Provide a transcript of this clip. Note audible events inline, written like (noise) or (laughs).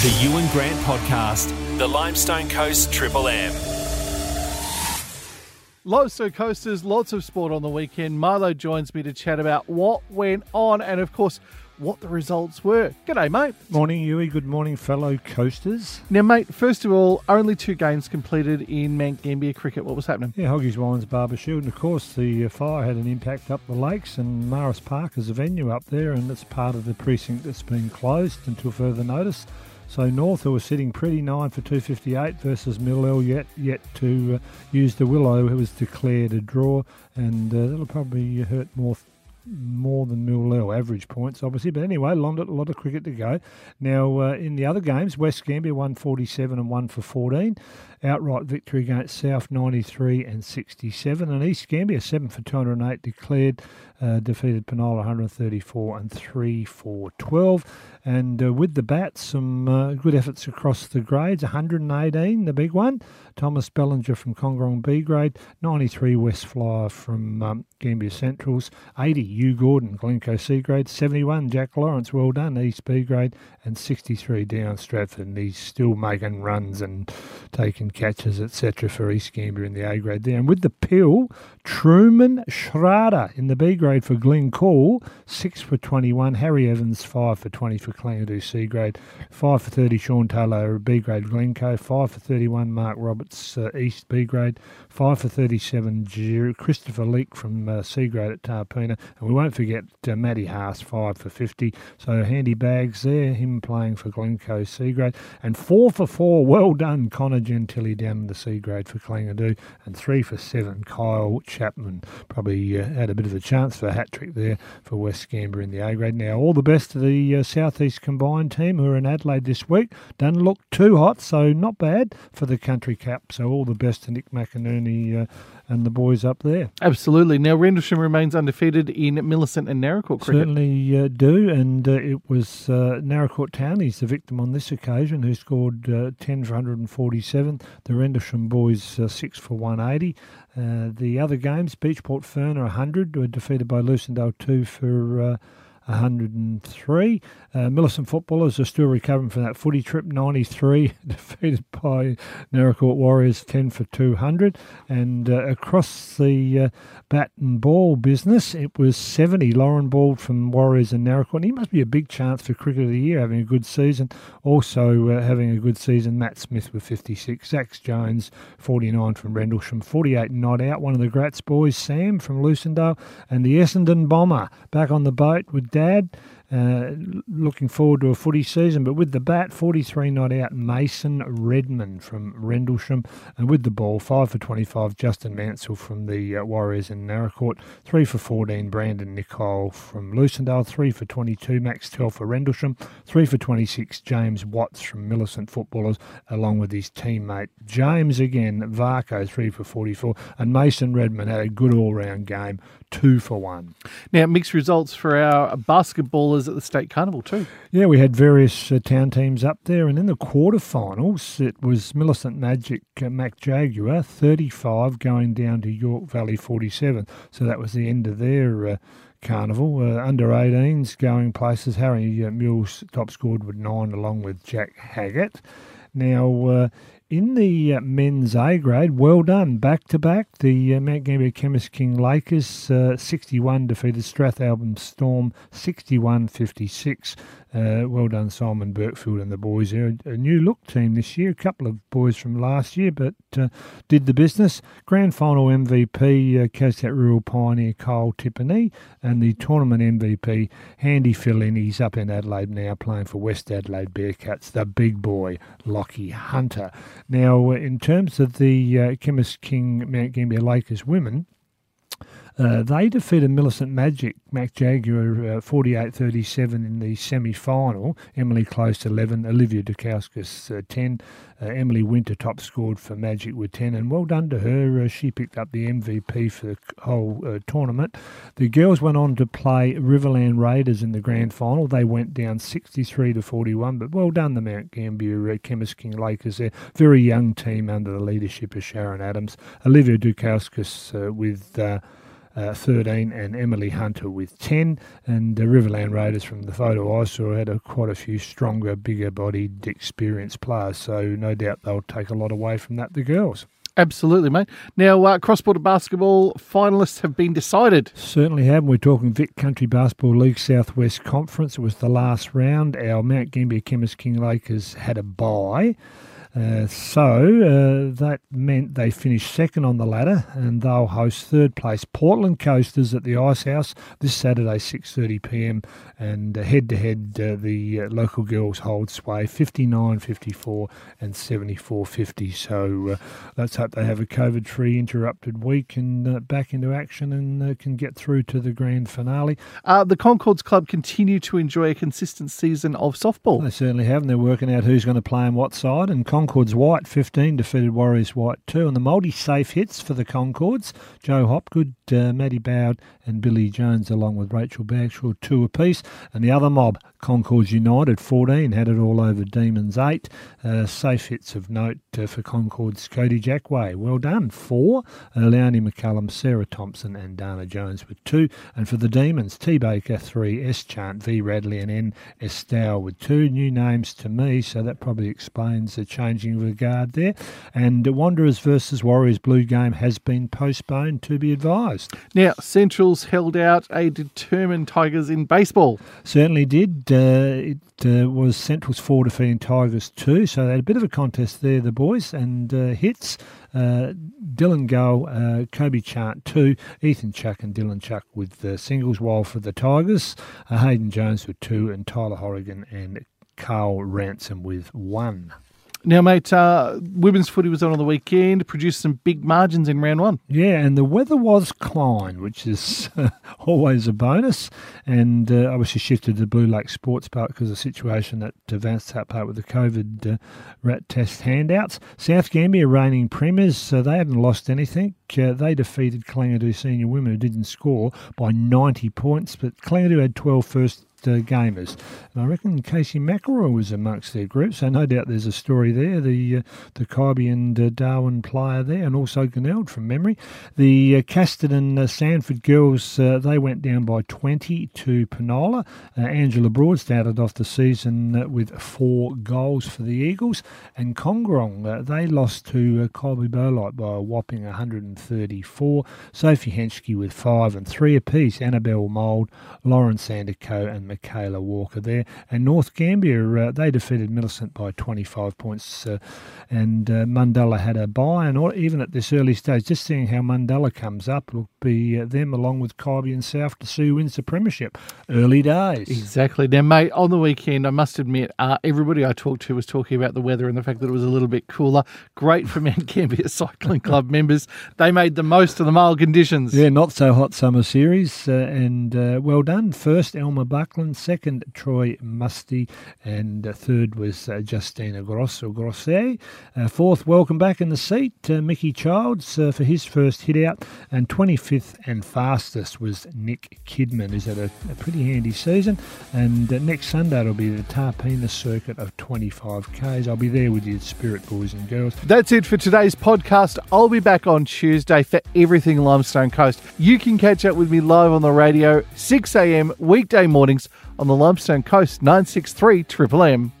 The Ewan Grant Podcast, the Limestone Coast Triple M. Limestone Coasters, lots of sport on the weekend. Milo joins me to chat about what went on and, of course, what the results were. G'day, mate. Morning, Huey. Good morning, fellow coasters. Now, mate, first of all, only two games completed in Mount Gambier cricket. What was happening? Yeah, Hoggies Wines Barber Shield. And of course, the uh, fire had an impact up the lakes, and Maris Park is a venue up there, and it's part of the precinct that's been closed until further notice. So North, who was sitting pretty nine for 258 versus Mil-Lel yet to uh, use the Willow, who was declared a draw, and uh, that'll probably hurt North more than Mill average points, obviously. But anyway, a lot, of cricket to go. Now, uh, in the other games, West Gambier 147 and 1 for 14. Outright victory against South 93 and 67. And East Gambier 7 for 208 declared, uh, defeated Penola 134 and 3 for 12. And uh, with the bats, some uh, good efforts across the grades 118, the big one. Thomas Bellinger from Kongorong B grade, 93 West Flyer from um, Gambier Centrals, 80 Hugh Gordon, Glencoe C grade, 71 Jack Lawrence, well done, East B grade, and 63 down Stratford. And he's still making runs and taking catches, etc. for East Gambier in the A grade there. And with the pill, Truman Schrader in the B grade for Glencoe, 6 for 21, Harry Evans, 5 for 20 for Kalangadoo C grade, 5 for 30 Sean Taylor, B grade Glencoe, 5 for 31 Mark Roberts, uh, East B grade, 5 for 37 Christopher Leake from uh, C grade at Tarpeena, and we won't forget uh, Matty Haas, 5 for 50. So handy bags there, him playing for Glencoe C grade, and 4 for 4, well done Connor Gentili down in the C grade for Kalangadoo, and 3 for 7 Kyle Chapman. Probably uh, had a bit of a chance for a hat trick there for West Gambier in the A grade. Now, all the best to the uh, Southeast combined team who are in Adelaide this week. Doesn't look too hot, so not bad for the country cap. So all the best to Nick McInerney uh, and the boys up there. Absolutely. Now, Rendlesham remains undefeated in Millicent and Naracoorte cricket. Certainly uh, do, and uh, it was uh, Naracoorte Townies, the victim on this occasion, who scored uh, 10 for 147. The Rendlesham boys uh, 6 for 180. Uh, the other games, Beachport Fern 100, were defeated by Lucindale 2 for 103. Uh, Millicent footballers are still recovering from that footy trip, 93, (laughs) defeated by Naracoorte Warriors 10 for 200. And uh, across the uh, bat and ball business, it was 70. Lauren Ball from Warriors and Naracoorte. He must be a big chance for Cricket of the Year, having a good season. Also uh, having a good season, Matt Smith with 56. Zach Jones, 49 from Rendlesham, 48 not out. One of the Gratz boys, Sam from Lucindale. And the Essendon Bomber back on the boat with dad. Uh, looking forward to a footy season, but with the bat, 43 not out, Mason Redmond from Rendlesham, and with the ball, 5 for 25, Justin Mansell from the uh, Warriors in Naracoorte, 3 for 14, Brandon Nicole from Lucindale, 3 for 22, Max Tell for Rendlesham, 3 for 26, James Watts from Millicent Footballers, along with his teammate James again, Varco, 3 for 44, and Mason Redmond had a good all round game, 2 for 1. Now, mixed results for our basketballers at the state carnival too. Yeah, we had various uh, town teams up there, and in the quarterfinals, it was Millicent Magic uh, Mac Jaguar 35 going down to York Valley 47. So that was the end of their. Uh, carnival. Uh, under 18s going places. Harry uh, Mills top scored with nine along with Jack Haggett. Now, uh, in the uh, men's A grade, well done. Back to back, the uh, Mount Gambier Chemist King Lakers uh, 61 defeated Strathalbyn Storm 61 56. Uh, well done, Simon Burkfield and the boys there. A new look team this year, a couple of boys from last year, but uh, did the business. Grand final MVP, uh, Cascat Rural Pioneer Kyle Tippany, and the tournament MVP, Handy Phil He's up in Adelaide now playing for West Adelaide Bearcats, the big boy, Lockie Hunter. Now, uh, in terms of the uh, Chemist King Mount Gambier Lakers women, uh, they defeated Millicent Magic, Mac Jaguar, uh, 48 37 in the semi final. Emily Close, 11. Olivia Dukowskis, uh, 10. Uh, Emily Winter top scored for Magic with 10. And well done to her. Uh, she picked up the MVP for the whole uh, tournament. The girls went on to play Riverland Raiders in the grand final. They went down 63 to 41. But well done, the Mount Gambier Chemist King Lakers there. Very young team under the leadership of Sharon Adams. Olivia Dukowskis with uh, 13, and Emily Hunter with 10. And the Riverland Raiders from the photo I saw had a, quite a few stronger, bigger bodied, experienced players. So no doubt they'll take a lot away from that, the girls. Absolutely, mate. Now, uh, cross border basketball finalists have been decided. Certainly have. We're talking Vic Country Basketball League Southwest Conference. It was the last round. Our Mount Gambier Chemist King Lakers had a bye. Uh, so uh, that meant they finished second on the ladder, and they'll host third place Portland Coasters at the Ice House this Saturday, 6:30 p.m. And head to head, the uh, local girls hold sway 59-54 and 74-50. So uh, let's hope they have a COVID-free interrupted week and uh, back into action and can get through to the grand finale. the Concords Club continue to enjoy a consistent season of softball. They certainly have, and they're working out who's going to play on what side. And Concords White 15 defeated Warriors White 2. And the multi safe hits for the Concords Joe Hopgood, uh, Maddie Bowd, and Billy Jones, along with Rachel Bagshaw, two apiece. And the other mob, Concords United 14, had it all over Demons 8. Uh, safe hits of note uh, for Concords Cody Jackway. Well done. Four. Uh, Leonie McCallum, Sarah Thompson, and Dana Jones with two. And for the Demons, T Baker 3, S Chant, V Radley, and N Estow with two. New names to me, so that probably explains the changing regard there. And Wanderers versus Warriors Blue game has been postponed to be advised. Now, Central's held out a determined Tigers in baseball. Certainly did. Uh, it uh, was Central's four defeating Tigers two, so they had a bit of a contest there, the boys, and uh, hits. Uh, Dylan Gull, uh, Kobe Chant two, Ethan Chuck and Dylan Chuck with the singles, while for the Tigers, uh, Hayden Jones with two, and Tyler Horrigan and Carl Ransom with one. Now, mate, uh, women's footy was on on the weekend, produced some big margins in round one. Yeah, and the weather was Klein, which is uh, (laughs) always a bonus. And uh, obviously shifted to Blue Lake Sports Park because of the situation that advanced that part with the COVID uh, rat test handouts. South Gambier reigning premiers, so they hadn't lost anything. Uh, they defeated Kalangadoo senior women who didn't score by 90 points, but Kalangadoo had 12 first uh, gamers. And I reckon Casey McElroy was amongst their group, so no doubt there's a story there. The uh, the Kaiby and uh, Darwin player there, and also Glenelg from memory. The uh, Casterton and uh, Sandford girls, uh, they went down by 20 to Penola. Uh, Angela Broad started off the season with four goals for the Eagles, and Kongorong, they lost to uh, Colby by a whopping 134. Sophie Henschke with five and three apiece. Annabelle Mould, Lauren Sanderco, and Michaela Walker there. And North Gambier, uh, they defeated Millicent by 25 points. Uh, and uh, Mundella had a bye. And all, even at this early stage, just seeing how Mandela comes up, will be uh, them along with Kaiby and South to see who wins the Premiership. Early days. Exactly. Now, mate, on the weekend, I must admit, uh, everybody I talked to was talking about the weather and the fact that it was a little bit cooler. Great for (laughs) Mount Gambier Cycling Club (laughs) members. They made the most of the mild conditions. Yeah, not so hot summer series. Uh, and well done. First, Elmer Buckley second Troy Musty, and uh, third was uh, Justina Grosso Grosset. Uh, fourth, welcome back in the seat, Mickey Childs for his first hit out, and 25th and fastest was Nick Kidman, who's had a, a pretty handy season. And next Sunday it'll be the Tarpeena circuit of 25Ks. I'll be there with you, Spirit boys and girls. That's it for today's podcast. I'll be back on Tuesday for everything Limestone Coast. You can catch up with me live on the radio, 6 a.m. weekday mornings on the Limestone Coast 963 Triple M.